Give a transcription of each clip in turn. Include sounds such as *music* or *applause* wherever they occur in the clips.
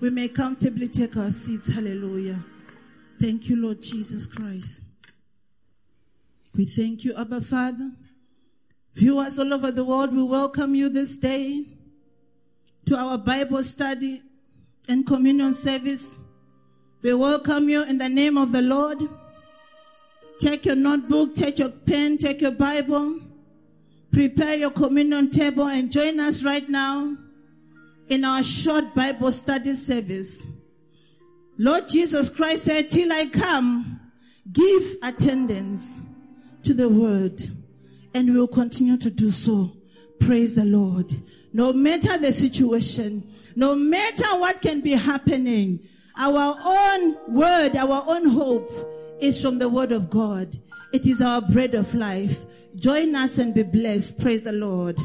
We may comfortably take our seats. Hallelujah. Thank you, Lord Jesus Christ. We thank you, Abba Father. Viewers all over the world, we welcome you this day to our Bible study and communion service. We welcome you in the name of the Lord. Take your notebook, take your pen, take your Bible, prepare your communion table, and join us right now in our short Bible study service. Lord Jesus Christ said, Till I come, give attendance to the word, and we will continue to do so. Praise the Lord. No matter the situation, no matter what can be happening, our own word, our own hope is from the word of God. It is our bread of life. Join us and be blessed. Praise the Lord.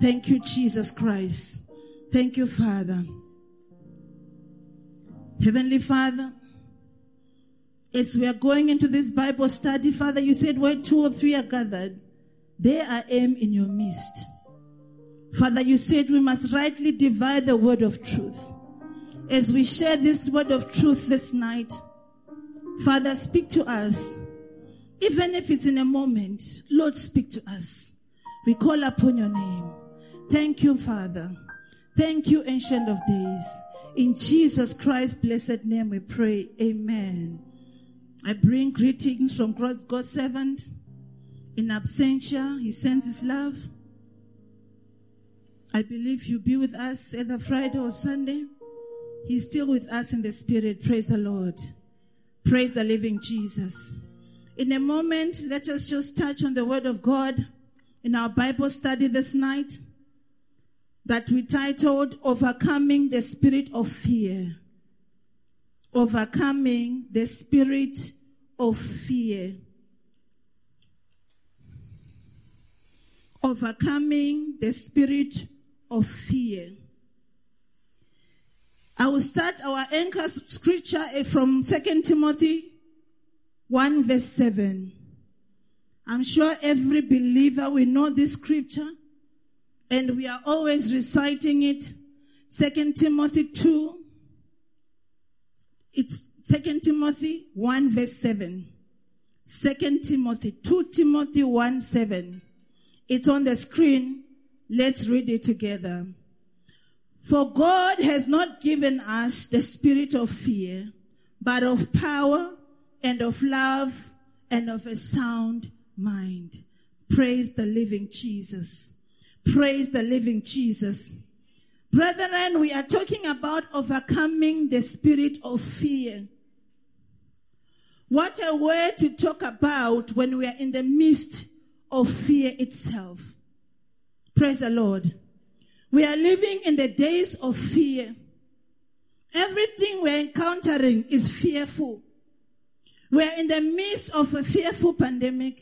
Thank you, Jesus Christ. Thank you, Father. Heavenly Father, as we are going into this Bible study, Father, you said where two or three are gathered, there I am in your midst. Father, you said we must rightly divide the word of truth. As we share this word of truth this night, Father, speak to us. Even if it's in a moment, Lord, speak to us. We call upon your name. Thank you, Father. Thank you, Ancient of Days. In Jesus Christ's blessed name we pray. Amen. I bring greetings from God's servant. In absentia, he sends his love. I believe you'll be with us either Friday or Sunday. He's still with us in the spirit. Praise the Lord. Praise the living Jesus. In a moment, let us just touch on the word of God in our Bible study this night that we titled Overcoming the Spirit of Fear. Overcoming the Spirit of Fear. Overcoming the Spirit of Fear. I will start our anchor scripture from 2 Timothy 1 verse 7. I'm sure every believer will know this scripture and we are always reciting it. Second Timothy 2. It's Second Timothy 1 verse 7. Second Timothy 2 Timothy 1 7. It's on the screen. Let's read it together. For God has not given us the spirit of fear, but of power and of love and of a sound mind. Praise the living Jesus. Praise the living Jesus. Brethren, we are talking about overcoming the spirit of fear. What a word to talk about when we are in the midst of fear itself. Praise the Lord. We are living in the days of fear. Everything we're encountering is fearful. We are in the midst of a fearful pandemic.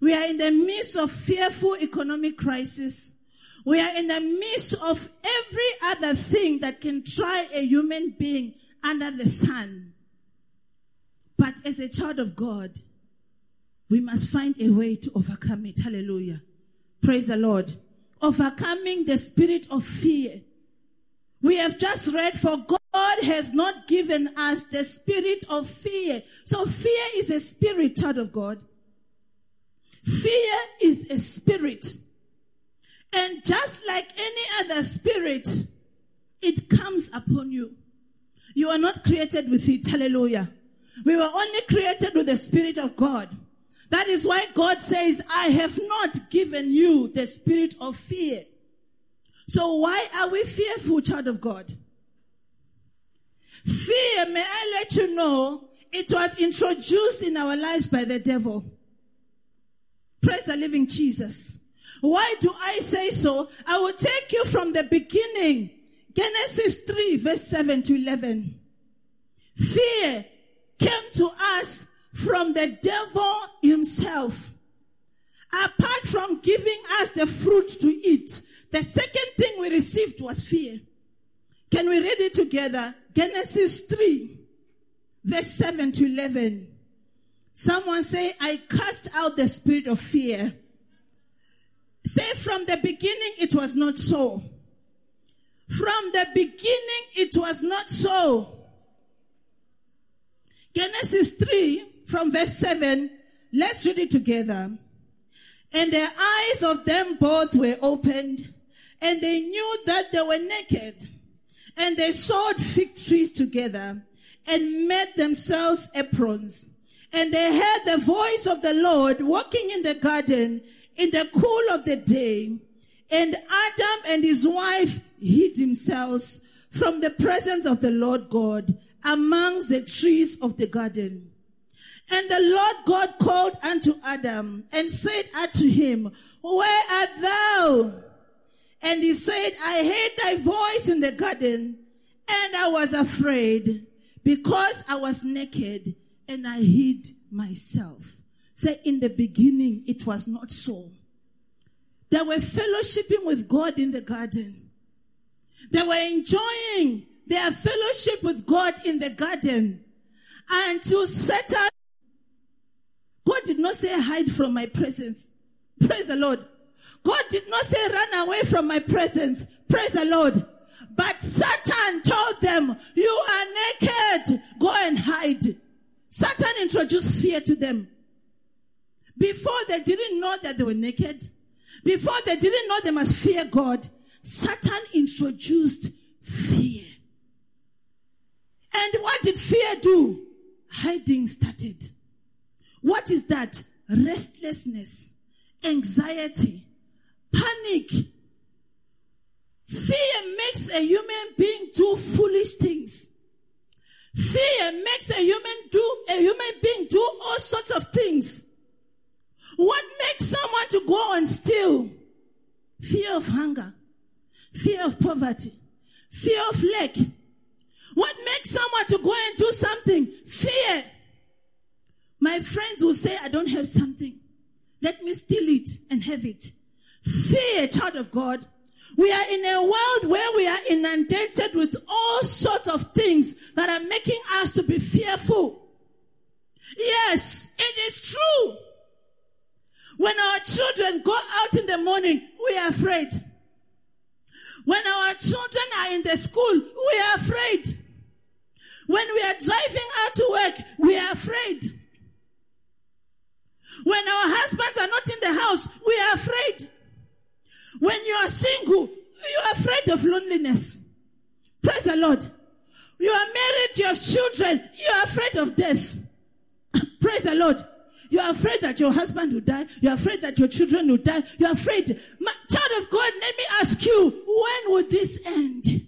We are in the midst of fearful economic crisis. We are in the midst of every other thing that can try a human being under the sun. But as a child of God, we must find a way to overcome it. Hallelujah. Praise the Lord. Overcoming the spirit of fear. We have just read, for God has not given us the spirit of fear. So fear is a spirit, child of God. Fear is a spirit. And just like any other spirit, it comes upon you. You are not created with it. Hallelujah. We were only created with the Spirit of God. That is why God says, I have not given you the spirit of fear. So why are we fearful, child of God? Fear, may I let you know, it was introduced in our lives by the devil. Praise the living Jesus. Why do I say so? I will take you from the beginning. Genesis 3 verse 7 to 11. Fear came to us from the devil himself. Apart from giving us the fruit to eat, the second thing we received was fear. Can we read it together? Genesis 3 verse 7 to 11. Someone say, I cast out the spirit of fear. Say from the beginning it was not so. From the beginning, it was not so. Genesis 3 from verse 7. Let's read it together. And the eyes of them both were opened and they knew that they were naked and they sewed fig trees together and made themselves aprons. And they heard the voice of the Lord walking in the garden in the cool of the day. And Adam and his wife hid themselves from the presence of the Lord God amongst the trees of the garden. And the Lord God called unto Adam and said unto him, Where art thou? And he said, I heard thy voice in the garden and I was afraid because I was naked and I hid myself. Say, in the beginning, it was not so. They were fellowshipping with God in the garden. They were enjoying their fellowship with God in the garden and until Satan. God did not say, hide from my presence. Praise the Lord. God did not say, run away from my presence. Praise the Lord. But Satan told them, you are naked. Go and hide. Satan introduced fear to them. Before they didn't know that they were naked. Before they didn't know they must fear God. Satan introduced fear. And what did fear do? Hiding started. What is that? Restlessness, anxiety, panic, Fear makes a human being do foolish things. Fear makes a human do a human being do all sorts of things. What makes someone to go and steal? Fear of hunger, fear of poverty, fear of lack. What makes someone to go and do something? Fear. My friends will say, I don't have something. Let me steal it and have it. Fear, child of God, we are in a world where we are inundated with all sorts of things that are making us to be fearful. Yes, it is true. When our children go out in the morning, we are afraid. When our children are in the school, we are afraid. When we are driving out to work, we are afraid. When our husbands are not in the house, we are afraid. When you are single, you are afraid of loneliness. Praise the Lord. You are married, you have children, you are afraid of death. *coughs* Praise the Lord. You are afraid that your husband will die. You are afraid that your children will die. You are afraid. My, child of God, let me ask you, when will this end?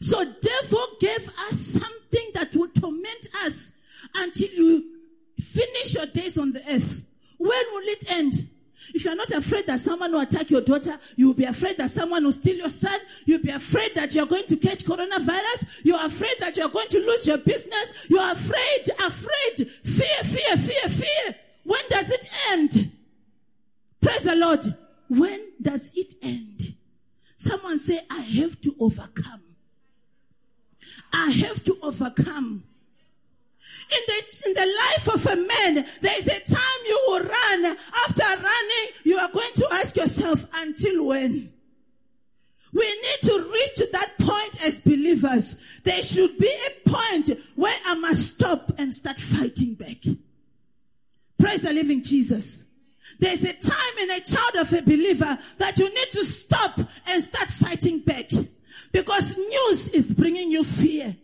So devil gave us something that will torment us until you finish your days on the earth. When will it end? If you're not afraid that someone will attack your daughter, you'll be afraid that someone will steal your son. You'll be afraid that you're going to catch coronavirus. You're afraid that you're going to lose your business. You're afraid, afraid. Fear, fear, fear, fear. When does it end? Praise the Lord. When does it end? Someone say, I have to overcome. I have to overcome. In the, in the life of a man, there is a time you will run. After running, you are going to ask yourself, until when? We need to reach to that point as believers. There should be a point where I must stop and start fighting back. Praise the living Jesus. There's a time in a child of a believer that you need to stop and start fighting back. Because news is bringing you fear.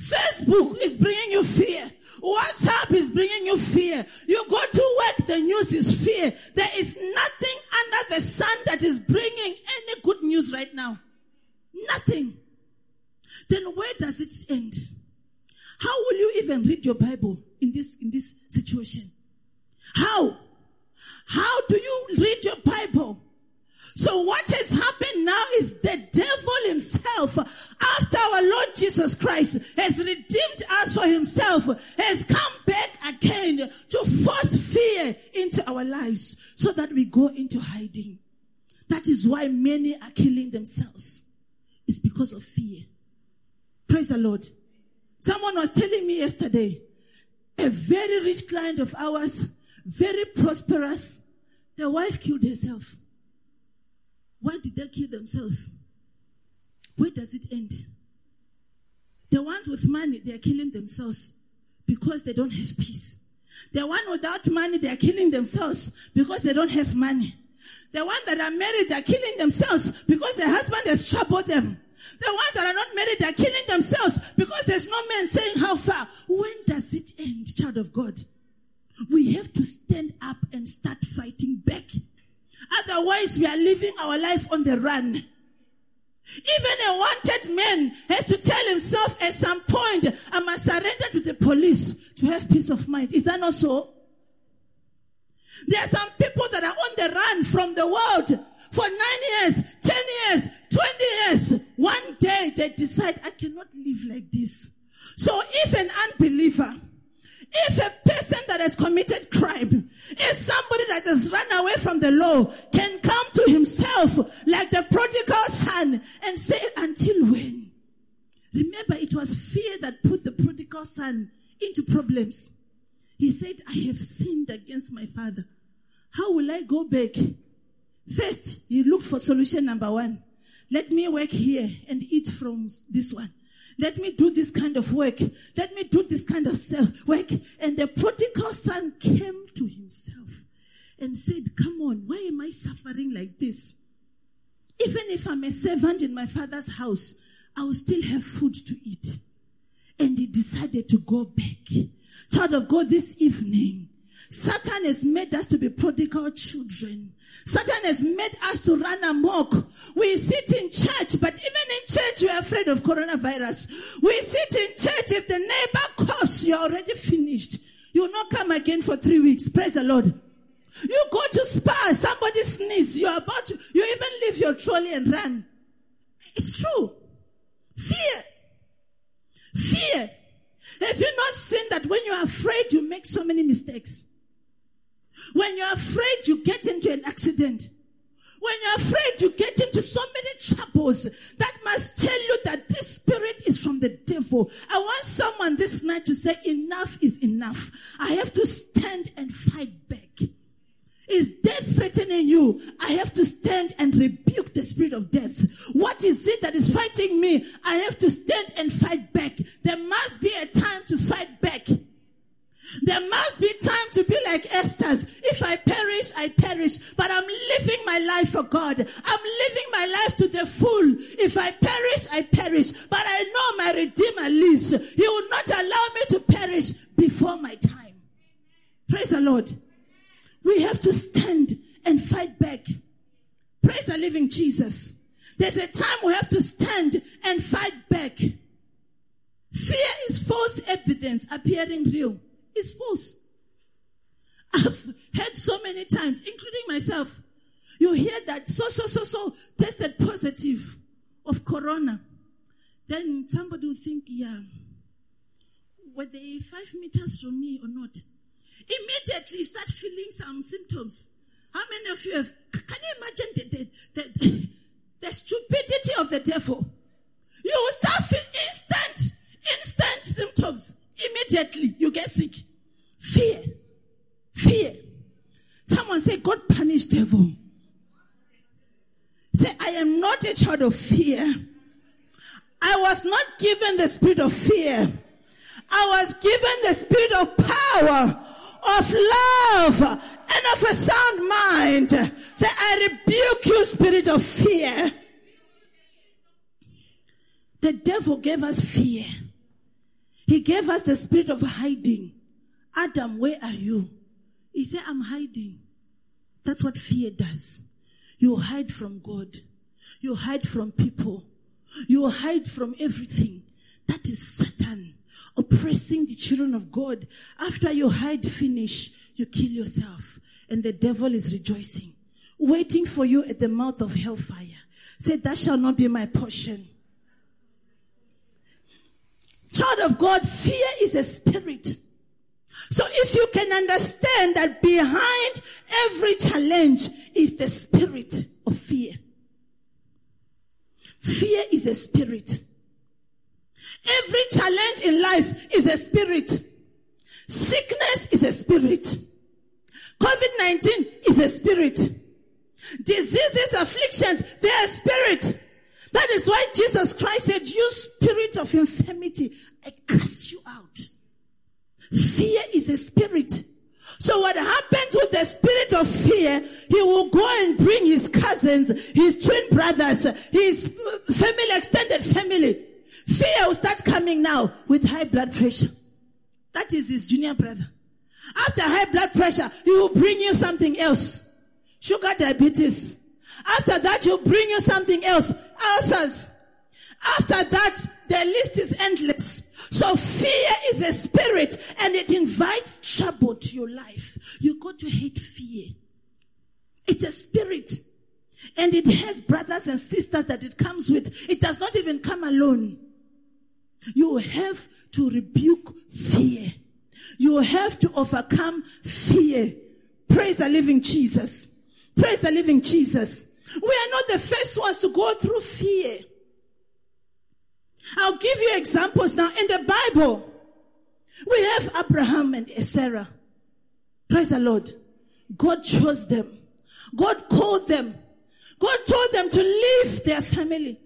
Facebook is bringing you fear. WhatsApp is bringing you fear. You go to work, the news is fear. There is nothing under the sun that is bringing any good news right now. Nothing. Then where does it end? How will you even read your Bible in this, in this situation? How? How do you read your Bible? So what has happened now is the devil himself, after our Lord Jesus Christ has redeemed us for himself, has come back again to force fear into our lives so that we go into hiding. That is why many are killing themselves. It's because of fear. Praise the Lord. Someone was telling me yesterday, a very rich client of ours, very prosperous, the wife killed herself. Why did they kill themselves? where does it end? The ones with money, they are killing themselves because they don't have peace. The one without money, they are killing themselves because they don't have money. The ones that are married they are killing themselves because their husband has troubled them. The ones that are not married they are killing themselves because there's no man saying how far. When does it end, child of God? We have to stand up and start fighting back. Otherwise, we are living our life on the run. Even a wanted man has to tell himself at some point, I must surrender to the police to have peace of mind. Is that not so? There are some people that are on the run from the world for nine years, ten years, twenty years. One day they decide, I cannot live like this. So if an unbeliever, if a person that has committed crime, if somebody that has run away from the law can come to himself like the prodigal son and say, until when? Remember, it was fear that put the prodigal son into problems. He said, I have sinned against my father. How will I go back? First, he looked for solution number one. Let me work here and eat from this one. Let me do this kind of work. Let me do this kind of self work. And the prodigal son came to himself and said, Come on, why am I suffering like this? Even if I'm a servant in my father's house, I will still have food to eat. And he decided to go back. Child of God, this evening, Satan has made us to be prodigal children. Satan has made us to run amok. We sit in church, but even in church, you're afraid of coronavirus. We sit in church. If the neighbor coughs, you're already finished. You'll not come again for three weeks. Praise the Lord. You go to Spar, somebody sneeze, you're about to, you even leave your trolley and run. It's true. Fear. Fear. Have you not seen that when you're afraid, you make so many mistakes? When you're afraid, you get into an accident. When you're afraid, you get into so many troubles. That must tell you that this spirit is from the devil. I want someone this night to say, enough is enough. I have to stand and fight back. Is death threatening you? I have to stand and rebuke the spirit of death. What is it that is fighting me? I have to stand and fight back. There must be a time to fight back. There must be time to be like Esther's. If I perish, I perish. But I'm living my life for God. I'm living my life to the full. If I perish, I perish. But I know my Redeemer lives. He will not allow me to perish before my time. Praise the Lord. We have to stand and fight back. Praise the living Jesus. There's a time we have to stand and fight back. Fear is false evidence appearing real. It's false. I've heard so many times, including myself. You hear that so, so, so, so tested positive of corona. Then somebody will think, yeah, were they five meters from me or not? Immediately you start feeling some symptoms. How many of you have, can you imagine the, the, the, *laughs* the stupidity of the devil? You will start feeling instant, instant symptoms. Immediately you get sick. Fear. Fear. Someone say, God punish devil. Say, I am child of fear. I was not given the spirit of fear. I was given the spirit of power, of love, and of a sound mind. Say, I rebuke you, spirit of fear. The devil gave us fear. He gave us the spirit of hiding. Adam, where are you? He said, I'm hiding. That's what fear does. You hide from God. You hide from people. You hide from everything. That is Satan oppressing the children of God. After you hide, finish, you kill yourself. And the devil is rejoicing, waiting for you at the mouth of hellfire. Say, that shall not be my portion. Child of God, fear is a spirit. So if you can understand that behind every challenge is the spirit of fear. Fear is a spirit. Every challenge in life is a spirit. Sickness is a spirit. COVID-19 is a spirit. Diseases, afflictions, they are spirit. That is why Jesus Christ said, You spirit of infirmity, I cast you out. Fear is a spirit. So what happens with the spirit of fear, he will go and bring his cousins, his twin brothers, his family, extended family. Fear will start coming now with high blood pressure. That is his junior brother. After high blood pressure, he will bring you something else. Sugar diabetes. After that, he'll bring you something else. Ulcers. After that, the list is endless. So fear is a spirit and it invites trouble to your life. You got to hate fear. It's a spirit. And it has brothers and sisters that it comes with. It does not even come alone. You have to rebuke fear. You have to overcome fear. Praise the living Jesus. Praise the living Jesus. We are not the first ones to go through fear. I'll give you examples now. In the Bible, we have Abraham and Sarah. Praise the Lord. God chose them. God called them. God told them to leave their family.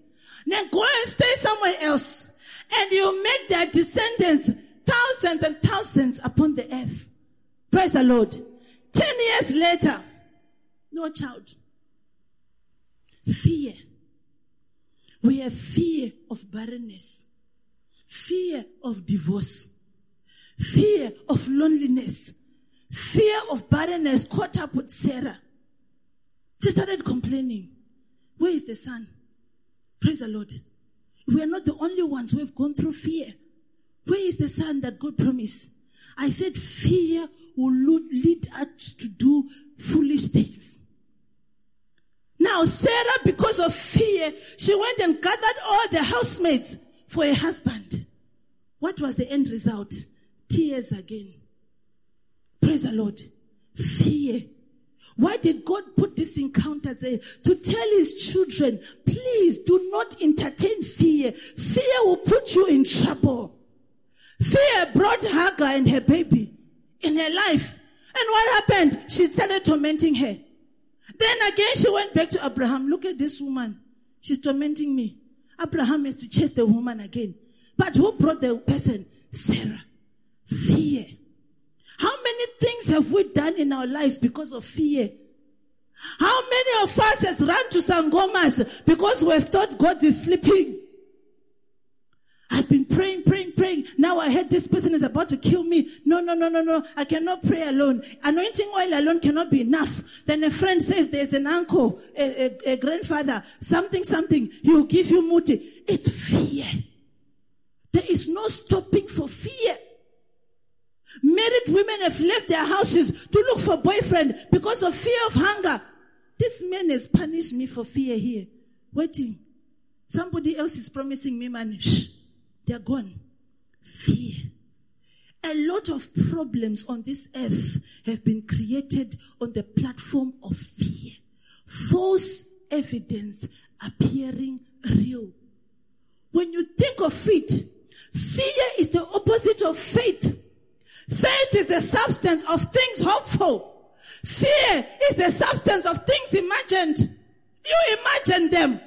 Then go and stay somewhere else. And you make their descendants thousands and thousands upon the earth. Praise the Lord. Ten years later, no child. Fear. We have fear of barrenness, fear of divorce, fear of loneliness, fear of barrenness caught up with Sarah. She started complaining. Where is the son? Praise the Lord. We are not the only ones who have gone through fear. Where is the son that God promised? I said fear will lead us to do foolish things. Fear, she went and gathered all the housemates for a husband. What was the end result? Tears again. Praise the Lord. Fear. Why did God put this encounter there? To tell his children, please do not entertain fear. Fear will put you in trouble. Fear brought Hagar and her baby in her life. And what happened? She started tormenting her. Then again, she went back to Abraham. Look at this woman. She's tormenting me. Abraham has to chase the woman again. But who brought the person? Sarah. Fear. How many things have we done in our lives because of fear? How many of us has run to sangomas because we have thought God is sleeping? Been praying, praying, praying. Now I heard this person is about to kill me. No, no, no, no, no. I cannot pray alone. Anointing oil alone cannot be enough. Then a friend says there's an uncle, a, a, a grandfather, something, something. He will give you muti. It's fear. There is no stopping for fear. Married women have left their houses to look for boyfriend because of fear of hunger. This man has punished me for fear here. Waiting. Somebody else is promising me money. Shh. They're gone. Fear. A lot of problems on this earth have been created on the platform of fear. False evidence appearing real. When you think of it, fear is the opposite of faith. Faith is the substance of things hopeful. Fear is the substance of things imagined. You imagine them.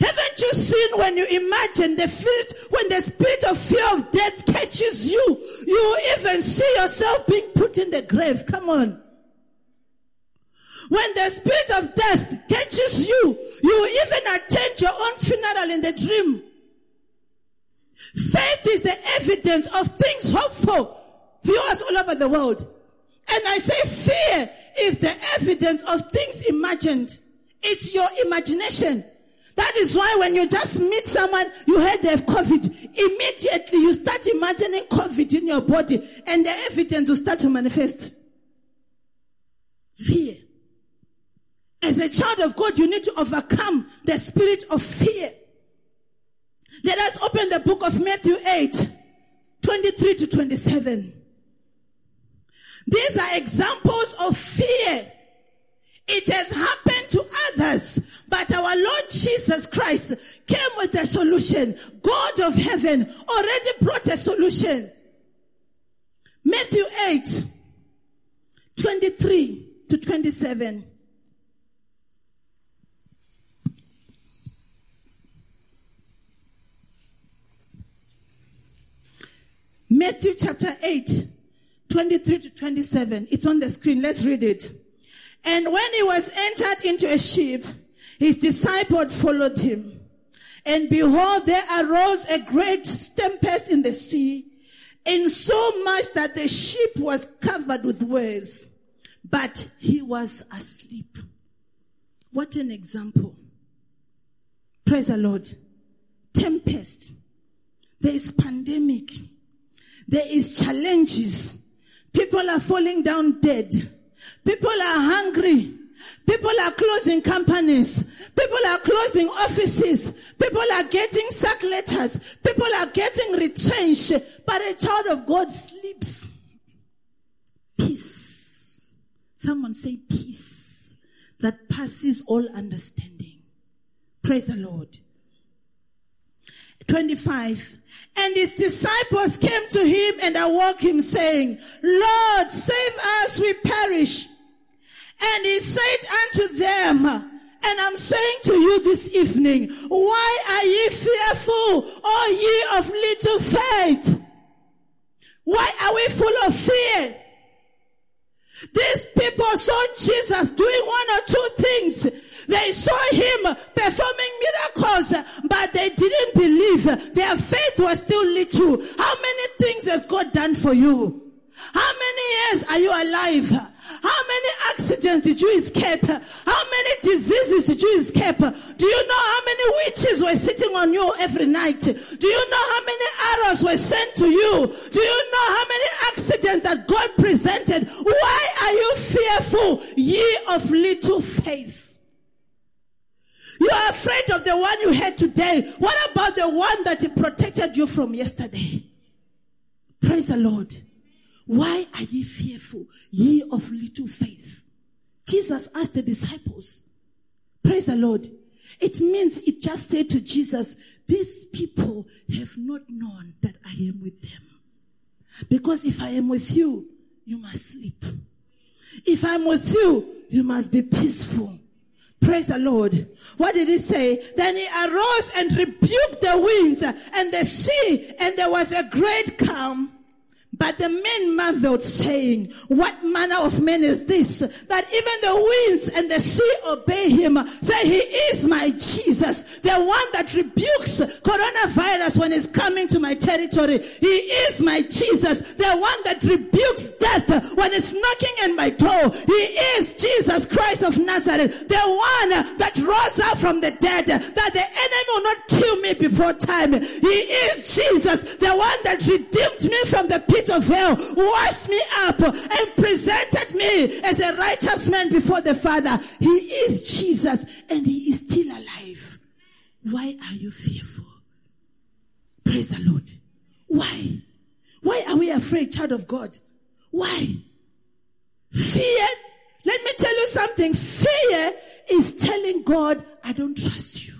Haven't you seen when you imagine the spirit, when the spirit of fear of death catches you, you even see yourself being put in the grave. Come on. When the spirit of death catches you, you even attend your own funeral in the dream. Faith is the evidence of things hopeful. Viewers all over the world. And I say fear is the evidence of things imagined. It's your imagination. That is why when you just meet someone, you heard they have COVID, immediately you start imagining COVID in your body and the evidence will start to manifest. Fear. As a child of God, you need to overcome the spirit of fear. Let us open the book of Matthew 8, 23 to 27. These are examples of fear it has happened to others, but our Lord Jesus Christ came with a solution. God of heaven already brought a solution. Matthew 8, 23 to 27. Matthew chapter 8, 23 to 27. It's on the screen. Let's read it. And when he was entered into a ship, his disciples followed him. And behold, there arose a great tempest in the sea, in so much that the ship was covered with waves. But he was asleep. What an example. Praise the Lord. Tempest. There is pandemic. There is challenges. People are falling down dead. People are hungry. People are closing companies. People are closing offices. People are getting sack letters. People are getting retrenched. But a child of God sleeps. Peace. Someone say peace that passes all understanding. Praise the Lord. 25. And his disciples came to him and awoke him saying, Lord, save us, we perish. And he said unto them, and I'm saying to you this evening, why are ye fearful, O ye of little faith? Why are we full of fear? These people saw Jesus doing one or two things. They saw him performing miracles, but they didn't believe. Their faith was still little. How many things has God done for you? How many years are you alive? How many accidents did you escape? How many diseases did you escape? Do you know how many witches were sitting on you every night? Do you know how many arrows were sent to you? Do you know how many accidents that God presented? Why are you fearful, ye of little faith? You are afraid of the one you had today. What about the one that he protected you from yesterday? Praise the Lord. Why are ye fearful, ye of little faith? Jesus asked the disciples. Praise the Lord. It means it just said to Jesus, these people have not known that I am with them. Because if I am with you, you must sleep. If I'm with you, you must be peaceful. Praise the Lord. What did he say? Then he arose and rebuked the winds and the sea, and there was a great calm. But the men marveled, saying, What manner of man is this, that even the winds and the sea obey him? Say, He is my Jesus, the one that rebukes coronavirus when it's coming to my territory. He is my Jesus, the one that rebukes death when it's knocking at my door. He is Jesus Christ of Nazareth, the one that rose up from the dead, that the enemy will not kill me before time. He is Jesus, the one that redeemed me from the pit of hell, washed me up, and presented me as a righteous man before the Father. He is Jesus and he is still alive. Why are you fearful? Praise the Lord. Why? Why are we afraid, child of God? Why? Fear. Let me tell you something. Fear is telling God, I don't trust you.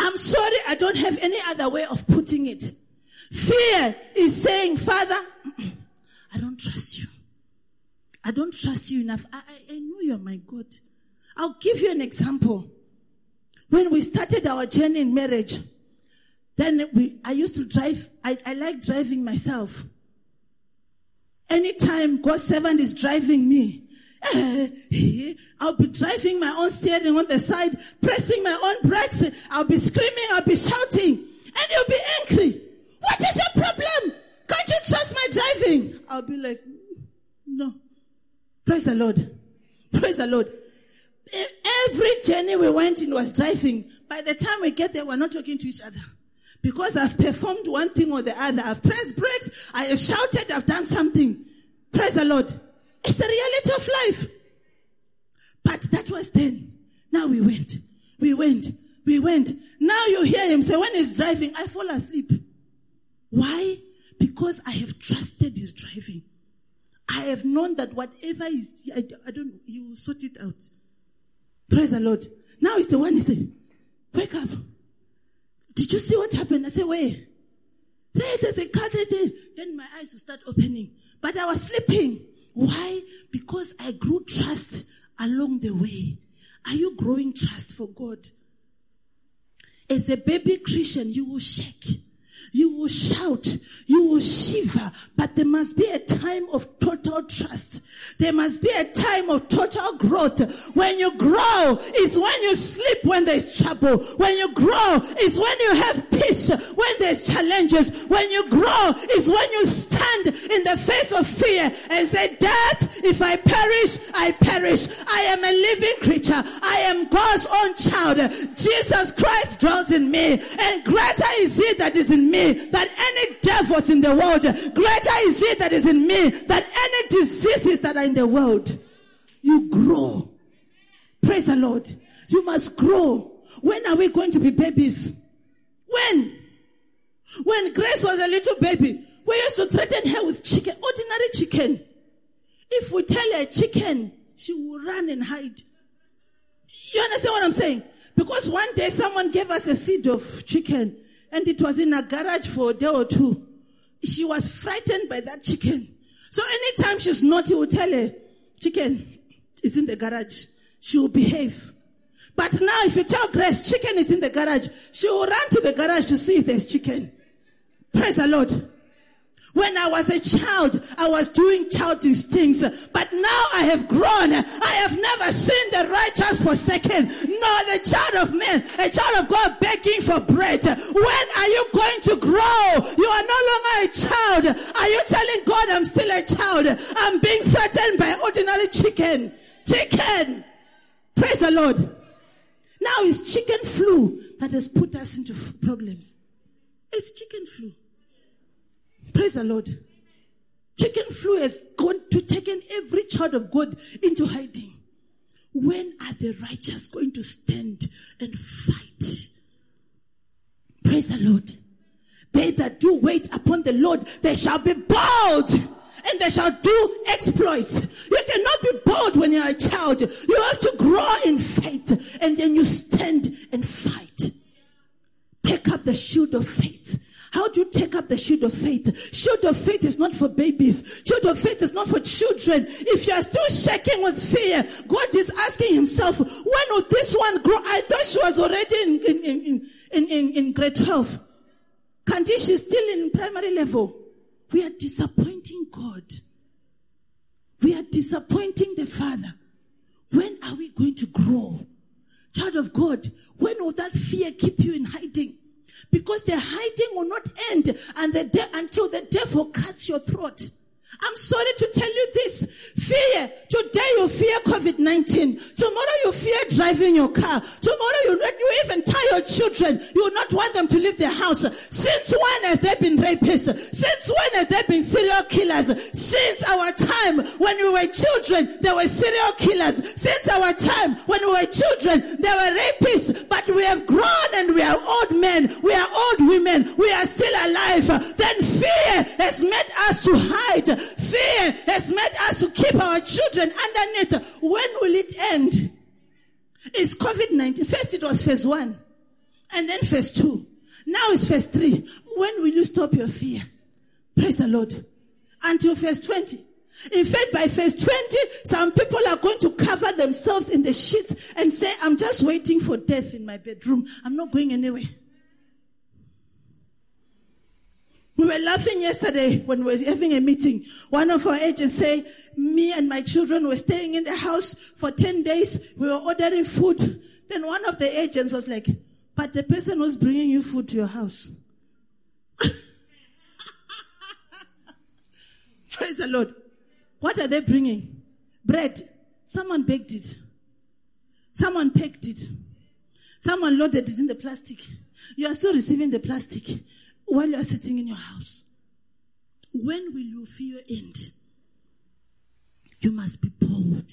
I'm sorry, I don't have any other way of putting it. Fear is saying, Father, *clears throat* I don't trust you. I don't trust you enough. I, I, I know you're my God. I'll give you an example. When we started our journey in marriage, then we, I used to drive, I, I like driving myself. Anytime God's servant is driving me, *laughs* I'll be driving my own steering on the side, pressing my own brakes. I'll be screaming, I'll be shouting, and you'll be angry. What is your problem? Can't you trust my driving? I'll be like, no. Praise the Lord. Praise the Lord. Every journey we went in was driving. By the time we get there, we're not talking to each other. Because I've performed one thing or the other. I've pressed brakes. I have shouted. I've done something. Praise the Lord. It's the reality of life. But that was then. Now we went. We went. We went. Now you hear him say, when he's driving, I fall asleep. Why? Because I have trusted his driving. I have known that whatever is, I, I don't, he will sort it out. Praise the Lord. Now it's the one he said, wake up. Did you see what happened? I said, where? There, there's a car there. Then my eyes will start opening. But I was sleeping. Why? Because I grew trust along the way. Are you growing trust for God? As a baby Christian, you will shake You will shout. You will shiver. But there must be a time of total trust. There must be a time of total growth. When you grow is when you sleep when there's trouble. When you grow is when you have peace. When there's challenges. When you grow is when you stand in the face of fear and say, death, if I perish, I perish. I am a living creature. I am God's own child. Jesus Christ dwells in me and greater is he that is in me than any devils in the world. Greater is he that is in me than any diseases that are in the world. You grow. Praise the Lord. You must grow. When are we going to be babies? When? When Grace was a little baby, we used to threaten her with chicken, ordinary chicken. If we tell a chicken, she will run and hide. You understand what I'm saying? Because one day someone gave us a seed of chicken and it was in a garage for a day or two. She was frightened by that chicken. So anytime she's naughty, we'll tell her, chicken is in the garage. She will behave. But now if you tell Grace chicken is in the garage, she will run to the garage to see if there's chicken. Praise the Lord. When I was a child, I was doing childish things. But now I have grown. I have never seen the righteous forsaken, nor the child of man, a child of God begging for bread. When are you going to grow? You are no longer a child. Are you telling God I'm still a child? I'm being threatened by ordinary chicken. Chicken. Praise the Lord. Now it's chicken flu that has put us into problems. It's chicken flu. Praise the Lord. Chicken flu has gone to taken every child of God into hiding. When are the righteous going to stand and fight? Praise the Lord. They that do wait upon the Lord, they shall be bold and they shall do exploits. You cannot be bold when you're a child. You have to grow in faith and then you stand and fight. Take up the shield of faith how do you take up the shield of faith? Shield of faith is not for babies. Shield of faith is not for children. If you are still shaking with fear, God is asking himself, when will this one grow? I thought she was already in, in, in, in, in grade 12. Can't she's still in primary level. We are disappointing God. We are disappointing the Father. When are we going to grow? Child of God, when will that fear keep you in hiding? Because the hiding will not end and the de- until the devil cuts your throat. I'm sorry to tell you this. Fear. Today you fear COVID-19. Tomorrow you fear driving your car. Tomorrow you, you even tell your children you will not want them to leave their house. Since when has there been rapists? Since when has there been serial killers? Since our time when we were children, there were serial killers. Since our time when we were children, there were rapists. But we have grown and we are old men. We are old women. We are still alive. Then fear has made us to hide. Fear has made us to keep our children underneath. When will it end? It's COVID-19. First it was phase one. And then phase two. Now it's phase three. When will you stop your fear? Praise the Lord. Until phase 20. In fact, by phase 20, some people are going to cover themselves in the sheets and say, I'm just waiting for death in my bedroom. I'm not going anywhere. We were laughing yesterday when we were having a meeting. One of our agents say, me and my children were staying in the house for 10 days. We were ordering food. Then one of the agents was like, but the person who's bringing you food to your house. *laughs* Praise the Lord. What are they bringing? Bread. Someone baked it. Someone packed it. Someone loaded it in the plastic. You are still receiving the plastic while you are sitting in your house. When will you fear end? You must be bold.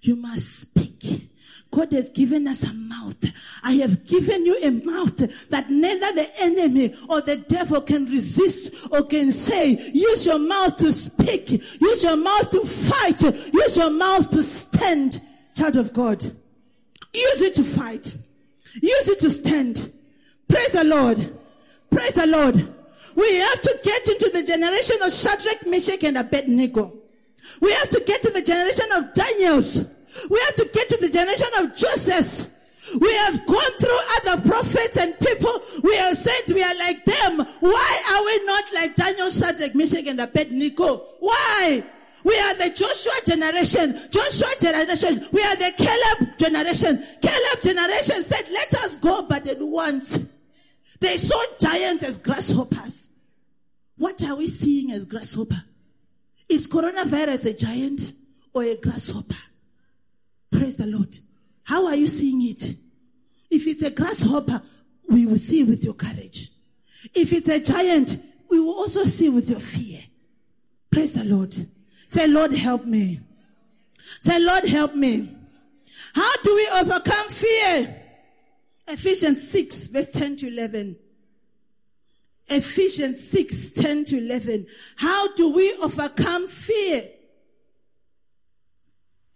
You must speak. God has given us a mouth. I have given you a mouth that neither the enemy or the devil can resist or can say, use your mouth to speak. Use your mouth to fight. Use your mouth to stand. Child of God. Use it to fight. Use it to stand. Praise the Lord. Praise the Lord. We have to get into the generation of Shadrach, Meshach, and Abednego. We have to get to the generation of Daniels. We have to get to the generation of Josephs. We have gone through other prophets and people. We have said we are like them. Why are we not like Daniel, Shadrach, Meshach, and Abednego. Why? We are the Joshua generation. Joshua generation. We are the Caleb generation. Caleb generation said, let us go but at once. They saw giants as grasshoppers. What are we seeing as grasshopper? Is coronavirus a giant or a grasshopper? Praise the Lord. How are you seeing it? If it's a grasshopper, we will see with your courage. If it's a giant, we will also see with your fear. Praise the Lord. Say, Lord, help me. Say, Lord, help me. How do we overcome fear? Ephesians 6, verse 10 to 11. Ephesians 6, 10 to 11. How do we overcome fear?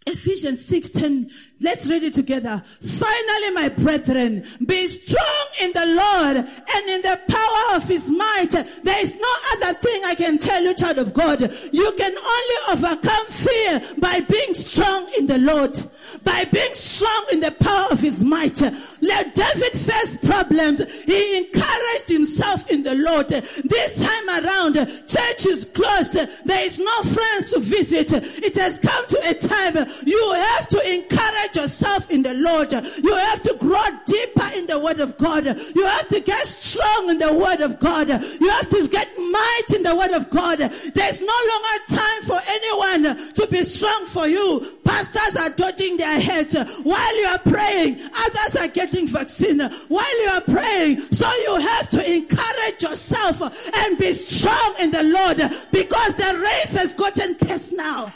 Ephesians 6, 10. Let's read it together. Finally, my brethren, be strong in the Lord and in the power of his might. There is no other thing I can tell you, child of God. You can only overcome fear by being strong in the Lord, by being strong in the power of his might. Let David face problems. He encouraged himself in the Lord. This time around, church is closed. There is no friends to visit. It has come to a time you have to encourage yourself in the Lord. You have to grow deeper in the word of God. You have to get strong in the word of God. You have to get might in the word of God. There's no longer time for anyone to be strong for you. Pastors are dodging their heads while you are praying. Others are getting vaccine while you are praying. So you have to encourage yourself and be strong in the Lord because the race has gotten personal.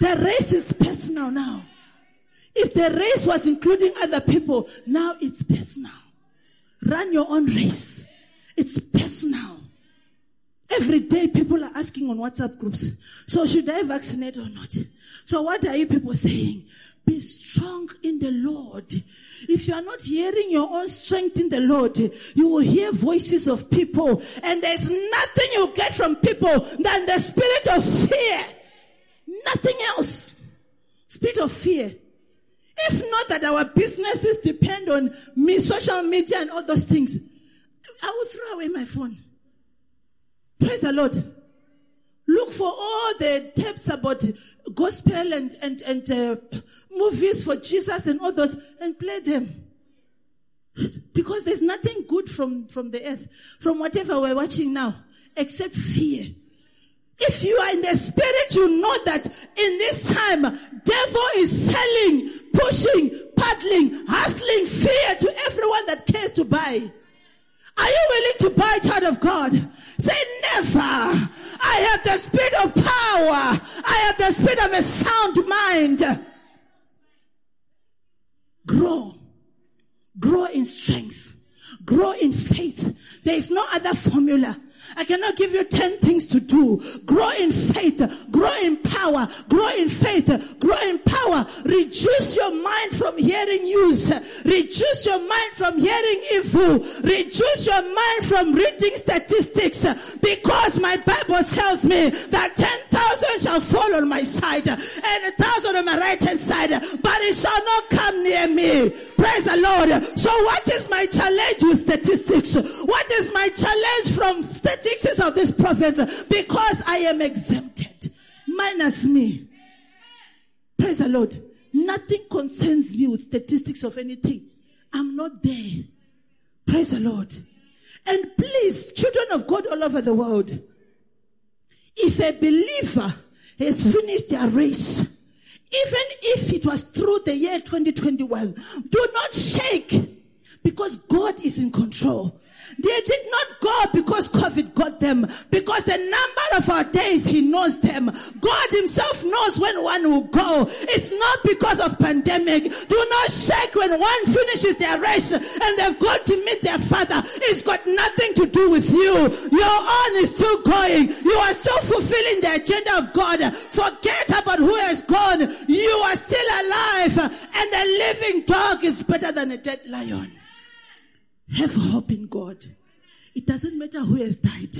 The race is personal now. If the race was including other people, now it's personal. Run your own race. It's personal. Every day people are asking on WhatsApp groups, so should I vaccinate or not? So what are you people saying? Be strong in the Lord. If you are not hearing your own strength in the Lord, you will hear voices of people and there's nothing you get from people than the spirit of fear. Nothing else. Spirit of fear. If not that our businesses depend on me, social media and all those things, I will throw away my phone. Praise the Lord. Look for all the tapes about gospel and, and, and uh, movies for Jesus and all those and play them. Because there's nothing good from, from the earth, from whatever we're watching now, except fear. If you are in the spirit, you know that in this time, devil is selling, pushing, paddling, hustling fear to everyone that cares to buy. Are you willing to buy, child of God? Say never. I have the spirit of power. I have the spirit of a sound mind. Grow. Grow in strength. Grow in faith. There is no other formula. I cannot give you 10 things to do. Grow in faith, grow in power, grow in faith, grow in power. Reduce your mind from hearing news. Reduce your mind from hearing evil. Reduce your mind from reading statistics because my Bible tells me that 10,000 shall fall on my side and a thousand on my right hand side, but it shall not come near me. Praise the Lord. So what is my challenge with statistics? What is my challenge from statistics? Statistics of these prophets because I am exempted. Minus me. Praise the Lord. Nothing concerns me with statistics of anything. I'm not there. Praise the Lord. And please, children of God all over the world, if a believer has finished their race, even if it was through the year 2021, do not shake because God is in control. They did not go because COVID got them, because the number of our days, He knows them. God Himself knows when one will go. It's not because of pandemic. Do not shake when one finishes their race and they've gone to meet their Father. It's got nothing to do with you. Your own is still going. You are still fulfilling the agenda of God. Forget about who has gone. You are still alive, and a living dog is better than a dead lion. Have hope in God. It doesn't matter who has died.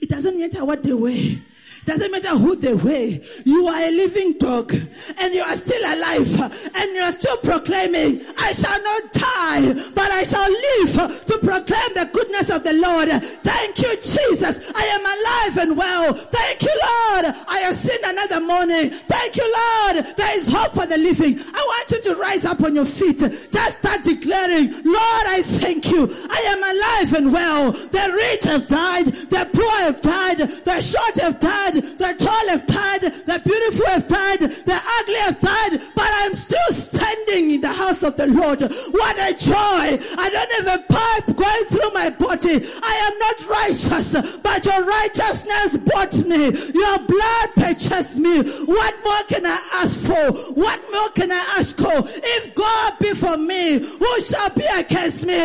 It doesn't matter what they were. Doesn't matter who they were. You are a living dog and you are still alive and you are still proclaiming, I shall not die, but I shall live to proclaim the goodness of the Lord. Thank you, Jesus. I am alive and well. Thank you, Lord. I have seen another morning. Thank you, Lord. There is hope for the living. I want you to rise up on your feet. Just start declaring, Lord, I thank you. I am alive and well. The rich have died. The poor have died. The short have died. The tall have died. The beautiful have died. The ugly have died. But I'm still standing in the house of the Lord. What a joy. I don't have a pipe going through my body. I am not righteous, but your righteousness bought me. Your blood purchased me. What more can I ask for? What more can I ask for? If God be for me, who shall be against me?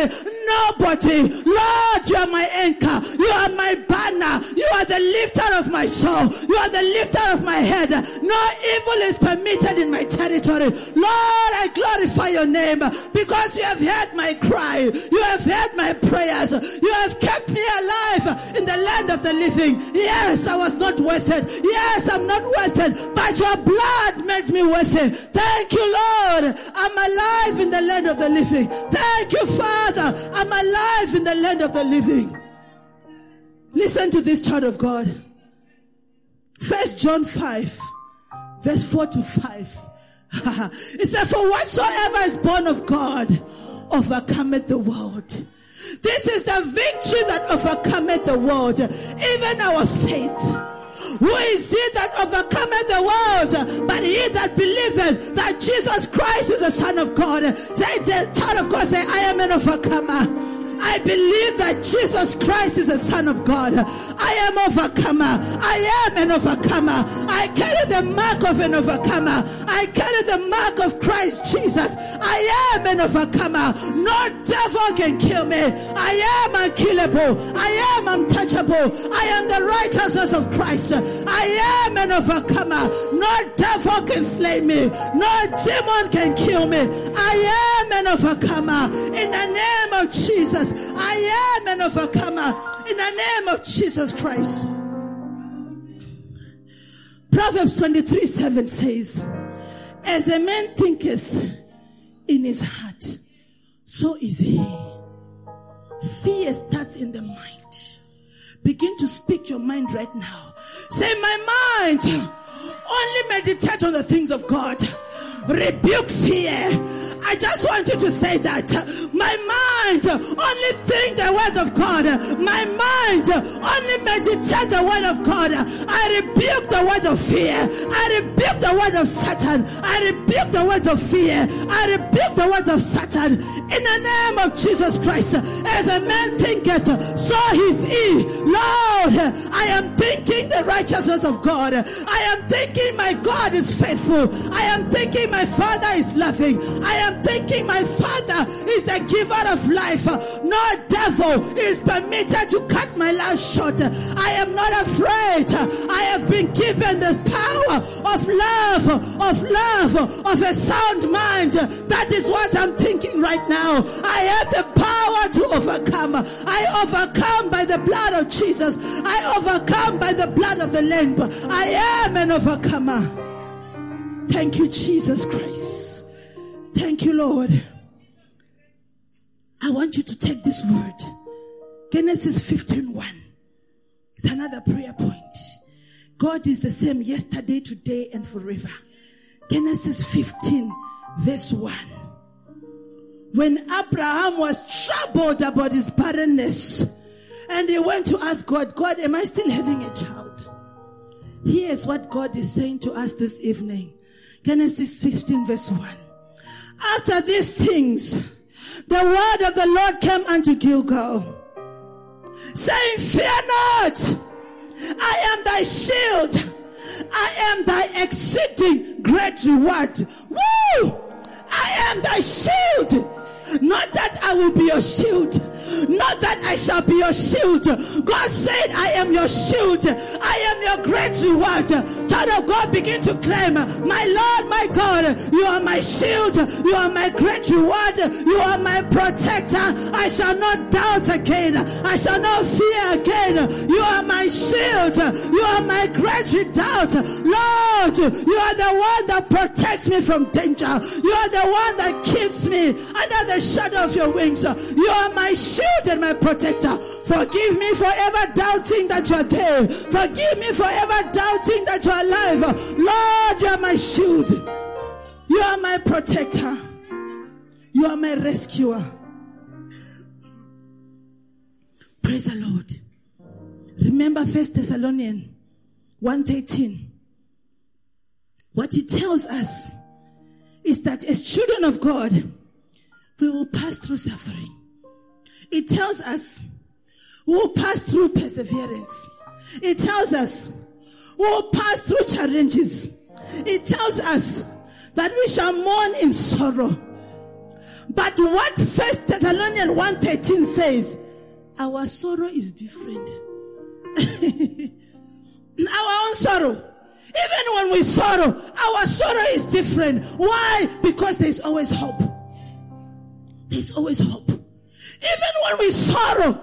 Nobody. Lord, you are my anchor. You are my banner. You are the lifter of my soul. You are the lifter of my head. No evil is permitted in my territory. Lord, I glorify your name because you have heard my cry. You have heard my prayers. You have kept me alive in the land of the living. Yes, I was not worth it. Yes, I'm not worth it. But your blood made me worth it. Thank you, Lord. I'm alive in the land of the living. Thank you, Father. I'm alive in the land of the living. Listen to this child of God. First John 5, verse 4 to 5. *laughs* it says, For whatsoever is born of God overcometh the world. This is the victory that overcometh the world, even our faith. Who is he that overcometh the world? But he that believeth that Jesus Christ is the Son of God. Say, the child of God, say, I am an overcomer. I believe that Jesus Christ is the Son of God. I am overcomer. I am an overcomer. I carry the mark of an overcomer. I carry the mark of Christ Jesus. I am an overcomer. No devil can kill me. I am unkillable. I am untouchable. I am the righteousness of Christ. I am an overcomer. No devil can slay me. No demon can kill me. I am an overcomer. In the name Jesus. I am an overcomer in the name of Jesus Christ. Proverbs 23 7 says, As a man thinketh in his heart, so is he. Fear starts in the mind. Begin to speak your mind right now. Say, My mind only meditate on the things of God. Rebuke fear I just want you to say that my mind only think the word of God. My mind only meditate the word of God. I rebuke the word of fear. I rebuke the word of Satan. I rebuke the word of fear. I rebuke the word of Satan. In the name of Jesus Christ, as a man thinketh, so is he. Lord, I am thinking the righteousness of God. I am thinking my God is faithful. I am thinking my Father is loving. I am am thinking my Father is the giver of life. No devil is permitted to cut my life short. I am not afraid. I have been given the power of love, of love, of a sound mind. That is what I'm thinking right now. I have the power to overcome. I overcome by the blood of Jesus. I overcome by the blood of the Lamb. I am an overcomer. Thank you, Jesus Christ. Thank you, Lord. I want you to take this word. Genesis 15 1. It's another prayer point. God is the same yesterday, today, and forever. Genesis 15, verse 1. When Abraham was troubled about his barrenness, and he went to ask God, God, am I still having a child? Here's what God is saying to us this evening. Genesis 15, verse 1. After these things, the word of the Lord came unto Gilgal, saying, Fear not, I am thy shield, I am thy exceeding great reward. Woo! I am thy shield. Not that I will be your shield not that I shall be your shield. God said, I am your shield. I am your great reward. Child of God, begin to claim, My Lord, my God, you are my shield. You are my great reward. You are my protector. I shall not doubt again. I shall not fear again. You are my shield. You are my great redoubt. Lord, you are the one that protects me from danger. You are the one that keeps me under the shadow of your wings. You are my shield and my protector. Forgive me for ever doubting that you're there. Forgive me for ever doubting that you're alive. Lord, you are my shield. You are my protector. You are my rescuer. Praise the Lord. Remember First Thessalonians 1:13. What it tells us is that as children of God, we will pass through suffering. It tells us will pass through perseverance. It tells us will pass through challenges. It tells us that we shall mourn in sorrow. But what First Thessalonians 1:13 says, our sorrow is different. *laughs* our own sorrow even when we sorrow, our sorrow is different. Why? Because there's always hope. There's always hope. Even when we sorrow,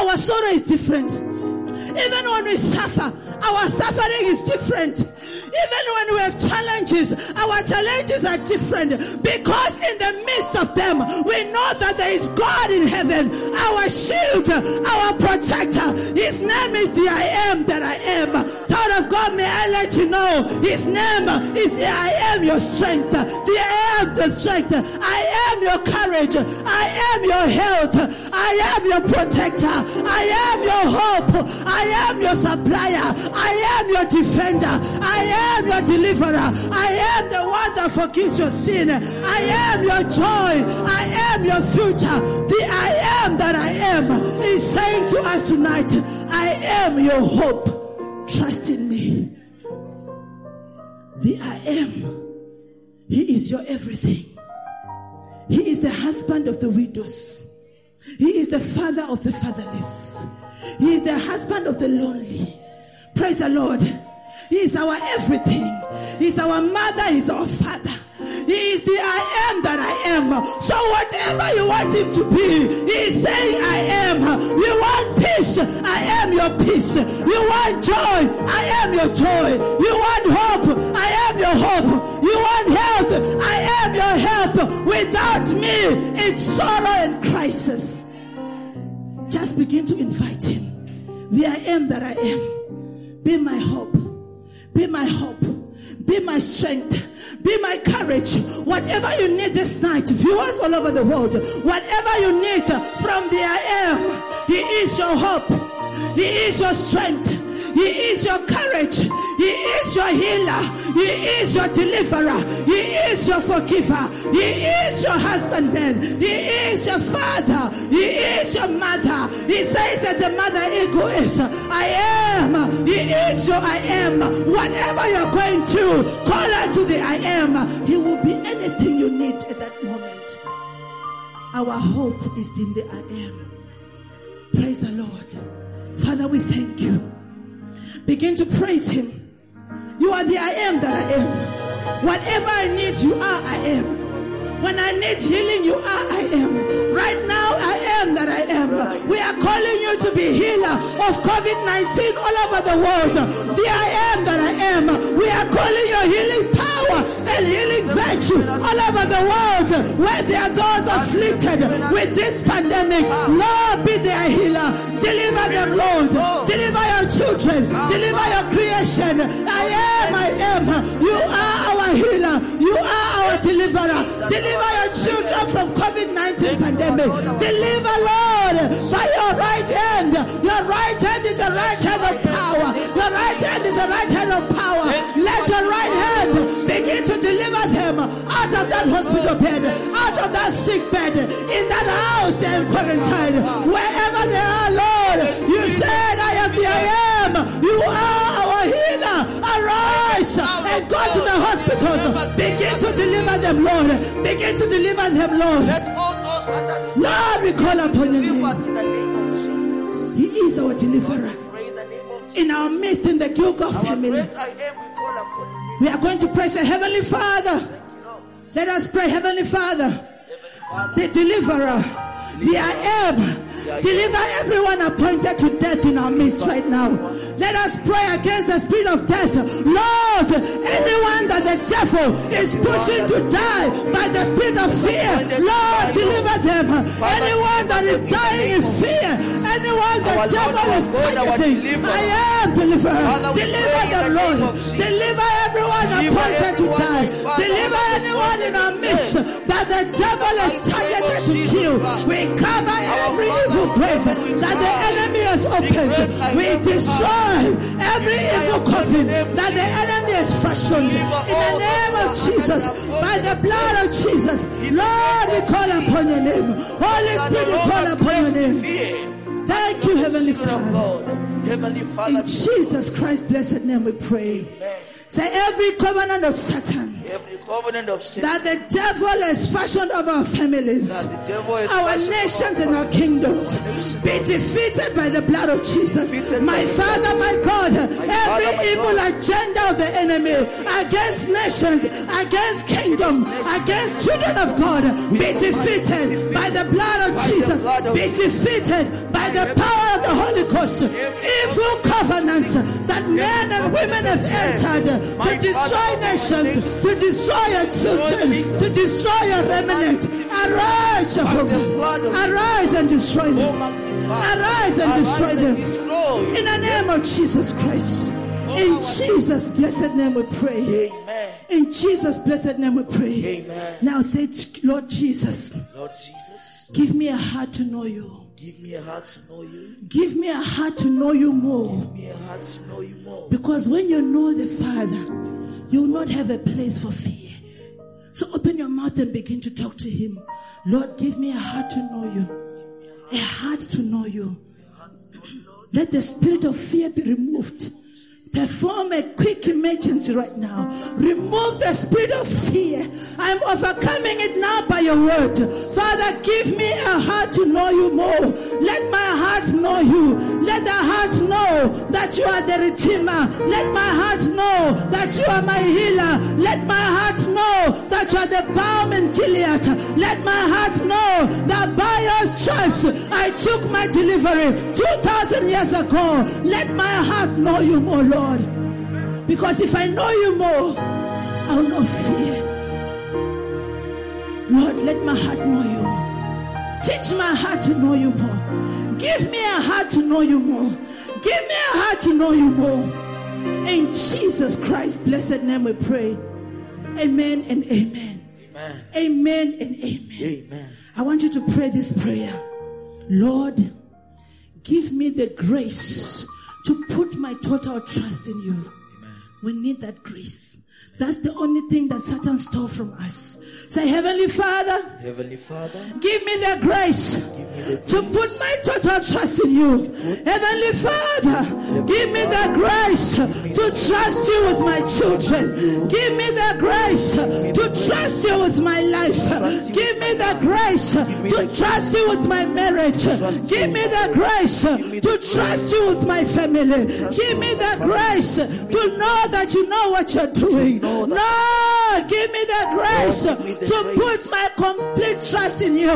our sorrow is different. Even when we suffer, our suffering is different. Even when we have challenges, our challenges are different. Because in the midst of them, we know that there is God in heaven, our shield, our protector. His name is the I am that I am. Child of God, may I let you know his name is the I am your strength. The I am the strength. I am your courage. I am your health. I am your protector. I am your hope. I am your supplier. I am your defender. I am your deliverer. I am the one that forgives your sin. I am your joy. I am your future. The I am that I am is saying to us tonight, I am your hope. Trust in me. The I am. He is your everything. He is the husband of the widows. He is the father of the fatherless. He is the husband of the lonely. Praise the Lord. He is our everything. He's our mother. He's our father. He is the I am that I am. So whatever you want him to be, he is saying I am. You want peace, I am your peace. You want joy, I am your joy. You want hope, I am your hope. You want health, I am your help. Without me, it's sorrow and crisis. Just begin to invite him. The I am that I am. Be my hope. Be my hope. Be my strength. Be my courage. Whatever you need this night, viewers all over the world, whatever you need from the I am, He is your hope. He is your strength. He is your courage. He is your healer. He is your deliverer. He is your forgiver. He is your husbandman. He is your father. He is your mother. He says as the mother eagle is, I am. He is your I am. Whatever you're going through, call out to the I am. He will be anything you need at that moment. Our hope is in the I am. Praise the Lord. Father, we thank you. Begin to praise Him. You are the I am that I am. Whatever I need, you are I am. When I need healing, you are I am. Right now, I am that I am. We are calling you to be healer of COVID 19 all over the world. The I am that I am. We are calling your healing power and healing virtue all over the world where there are those afflicted with this pandemic. Lord, be their healer. Deliver them, Lord. Deliver your children. Deliver your creation. I am, I am. You are our healer. You are our deliverer. Deliver Deliver your children from COVID-19 pandemic. Deliver, Lord, by your right hand. Your right hand is the right hand of power. Your right hand is the right hand of power. Let your right hand begin to deliver them out of that hospital bed, out of that sick bed, in that house they're in quarantine. Wherever they are, Lord, you said, And go to the hospitals. Begin to deliver them, Lord. Begin to deliver them, Lord. Let all those Lord, we call upon your name. He is our deliverer. In our midst, in the Gilgal family. We are going to pray, say, Heavenly Father. Let us pray, Heavenly Father, the deliverer the I am. Deliver everyone appointed to death in our midst right now. Let us pray against the spirit of death. Lord, anyone that the devil is pushing to die by the spirit of fear, Lord, deliver them. Anyone that is dying in fear, anyone the devil is targeting, I am delivered. Deliver them, Lord. Deliver everyone appointed to die. Deliver anyone in our midst that the devil is targeted to kill. We cover every evil grave that the enemy has opened. We destroy every evil coffin that the enemy has fashioned. In the name of Jesus, by the blood of Jesus, Lord, we call upon your name. Holy Spirit, we call upon your name. Thank you, Heavenly Father. Heavenly Father, In Jesus Christ's blessed name we pray. Say every covenant of Satan every covenant of sin that the devil has fashioned of our families, that the devil has our nations and our kingdoms be defeated by the blood of Jesus. My Father, my God, every evil agenda of the enemy against nations, against kingdom, against children of God be defeated by the blood of Jesus. Be defeated by the power of the Holy Ghost. Evil covenants that men and women have entered to destroy nations, to destroy your children, to destroy your remnant. Arise, Jehovah. Arise and destroy them. Arise and destroy them. In the name of Jesus Christ. In Jesus' blessed name we pray. Amen. In Jesus' blessed name we pray. Amen. Now say, Lord Jesus, Lord Jesus, give me a heart to know you. give me a heart to know you. Give me a heart to know you more. Give me a heart to know you more. Because when you know the Father, you will not have a place for fear. So open your mouth and begin to talk to Him. Lord, give me a heart to know you. A heart to know you. Let the spirit of fear be removed. Perform a quick emergency right now. Remove the spirit of fear. I'm overcoming it now by your word. Father, give me a heart to know you more. Let my heart know you. Let the heart know that you are the Redeemer. Let my heart know that you are my healer. Let my heart know that you are the balm in Gilead. Let my heart know that by your stripes I took my delivery 2,000 years ago. Let my heart know you more, Lord. Because if I know you more, I will not fear. Lord, let my heart know you. Teach my heart to know you more. Give me a heart to know you more. Give me a heart to know you more. In Jesus Christ's blessed name we pray. Amen and amen. Amen. Amen and amen. Amen. I want you to pray this prayer. Lord, give me the grace to put my total trust in you. We need that grace. That's the only thing that Satan stole from us. Say, Heavenly Father, Heavenly Father, give me the grace to put my total trust in you. Heavenly Father, give me the grace to trust you with my children. Give me the grace to trust you with my life. Give me the grace to trust you with my marriage. Give me the grace to trust you with my family. Give me the grace to know that you know what you're doing. Lord, give me the grace to put my complete trust in you.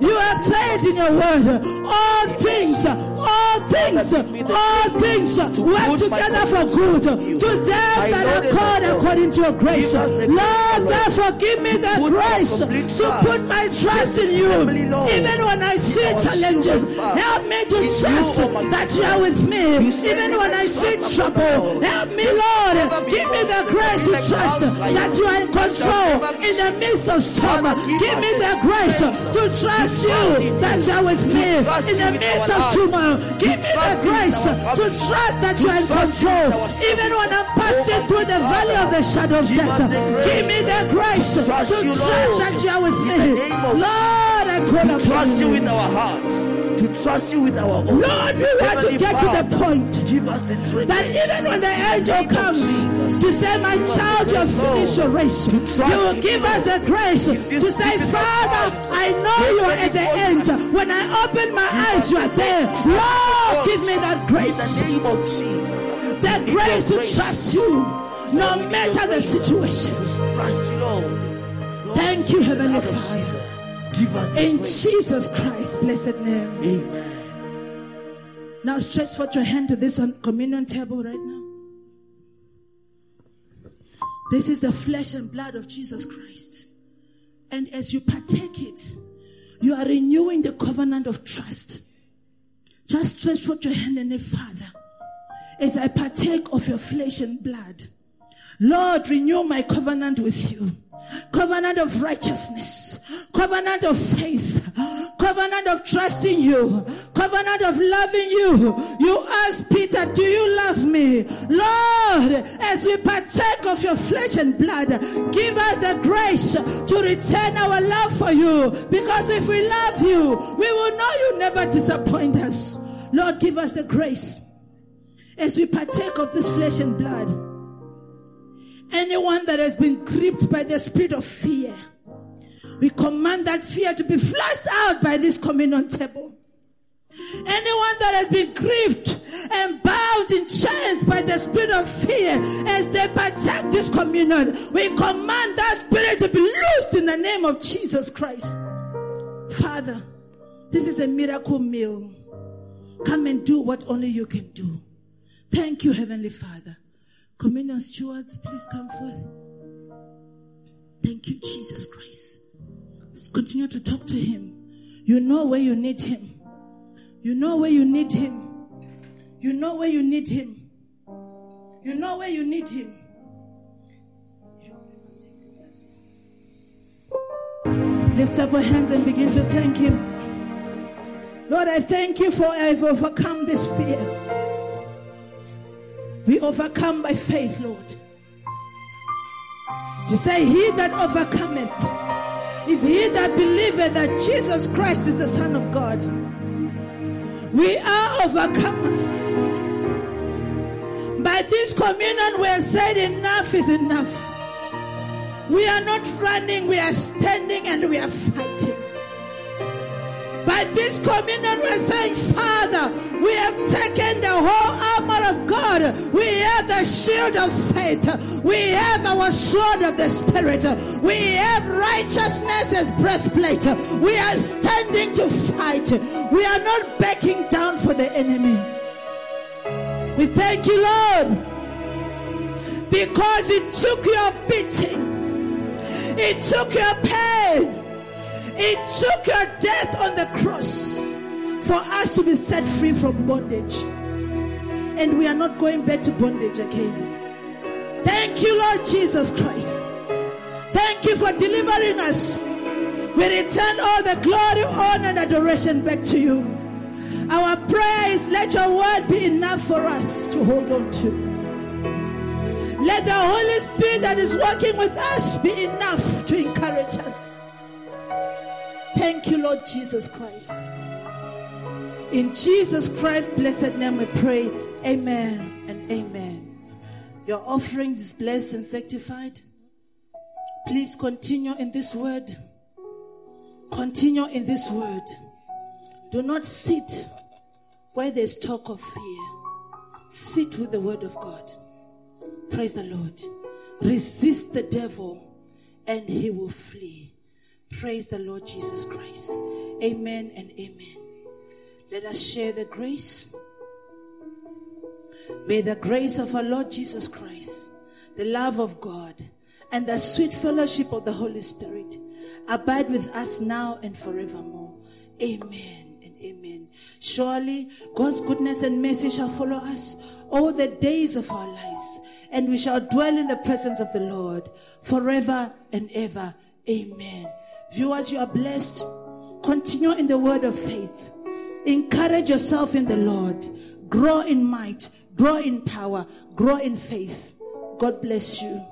You have said in your word, all things, all things, all things work together for good to them that are called according to your grace. Lord, therefore give me the grace to put my trust in you. Even when I see challenges, help me to trust that you are with me. Even when I see trouble, help me, Lord. Give me the grace to trust that you are in control in the midst of storm. Give me the grace to trust you that you are with me in the midst of turmoil. Give me the grace to trust that you are in control even when I'm passing through the valley of the shadow of death. Give me the grace to trust that you are with me. Lord, I call upon trust you you. with our hearts. To trust you with our own. Lord, we want to get to the point Give us the that even when the angel comes to say, My child, you have finished your race, you will give us the grace to say, Father, I know you are at the end. When I open my eyes, you are there. Lord, give me that In grace. the name of Jesus. The Give grace to trust you no matter the situation. Trust you, Lord. Lord, Thank you, Heavenly Father. Give us In. Jesus Christ's blessed name. Amen. Now stretch forth your hand to this communion table right now. This is the flesh and blood of Jesus Christ. And as you partake it, you are renewing the covenant of trust. Just stretch forth your hand and say, Father, as I partake of your flesh and blood, Lord, renew my covenant with you. Covenant of righteousness, covenant of faith, covenant of trusting you, covenant of loving you. You ask Peter, Do you love me? Lord, as we partake of your flesh and blood, give us the grace to return our love for you. Because if we love you, we will know you never disappoint us. Lord, give us the grace as we partake of this flesh and blood. Anyone that has been gripped by the spirit of fear, we command that fear to be flushed out by this communion table. Anyone that has been grieved and bound in chains by the spirit of fear as they partake this communion, we command that spirit to be loosed in the name of Jesus Christ. Father, this is a miracle meal. Come and do what only you can do. Thank you, Heavenly Father. Communion stewards, please come forth. Thank you, Jesus Christ. Let's continue to talk to Him. You know where you need Him. You know where you need Him. You know where you need Him. You know where you need Him. Lift up your hands and begin to thank Him. Lord, I thank you for I've overcome this fear. We overcome by faith, Lord. You say, He that overcometh is he that believeth that Jesus Christ is the Son of God. We are overcomers. By this communion, we have said, Enough is enough. We are not running, we are standing and we are fighting. By this communion, we're saying, Father, we have taken the whole armor of God. We have the shield of faith. We have our sword of the Spirit. We have righteousness as breastplate. We are standing to fight. We are not backing down for the enemy. We thank you, Lord, because it took your beating, it took your pain. It took your death on the to be set free from bondage. And we are not going back to bondage again. Thank you, Lord Jesus Christ. Thank you for delivering us. We return all the glory, honor, and adoration back to you. Our prayer is let your word be enough for us to hold on to. Let the Holy Spirit that is working with us be enough to encourage us. Thank you, Lord Jesus Christ. In Jesus Christ's blessed name we pray. Amen and amen. Your offerings is blessed and sanctified. Please continue in this word. Continue in this word. Do not sit where there's talk of fear. Sit with the word of God. Praise the Lord. Resist the devil and he will flee. Praise the Lord Jesus Christ. Amen and amen. Let us share the grace. May the grace of our Lord Jesus Christ, the love of God, and the sweet fellowship of the Holy Spirit abide with us now and forevermore. Amen and amen. Surely God's goodness and mercy shall follow us all the days of our lives, and we shall dwell in the presence of the Lord forever and ever. Amen. Viewers, you are blessed. Continue in the word of faith. Encourage yourself in the Lord. Grow in might, grow in power, grow in faith. God bless you.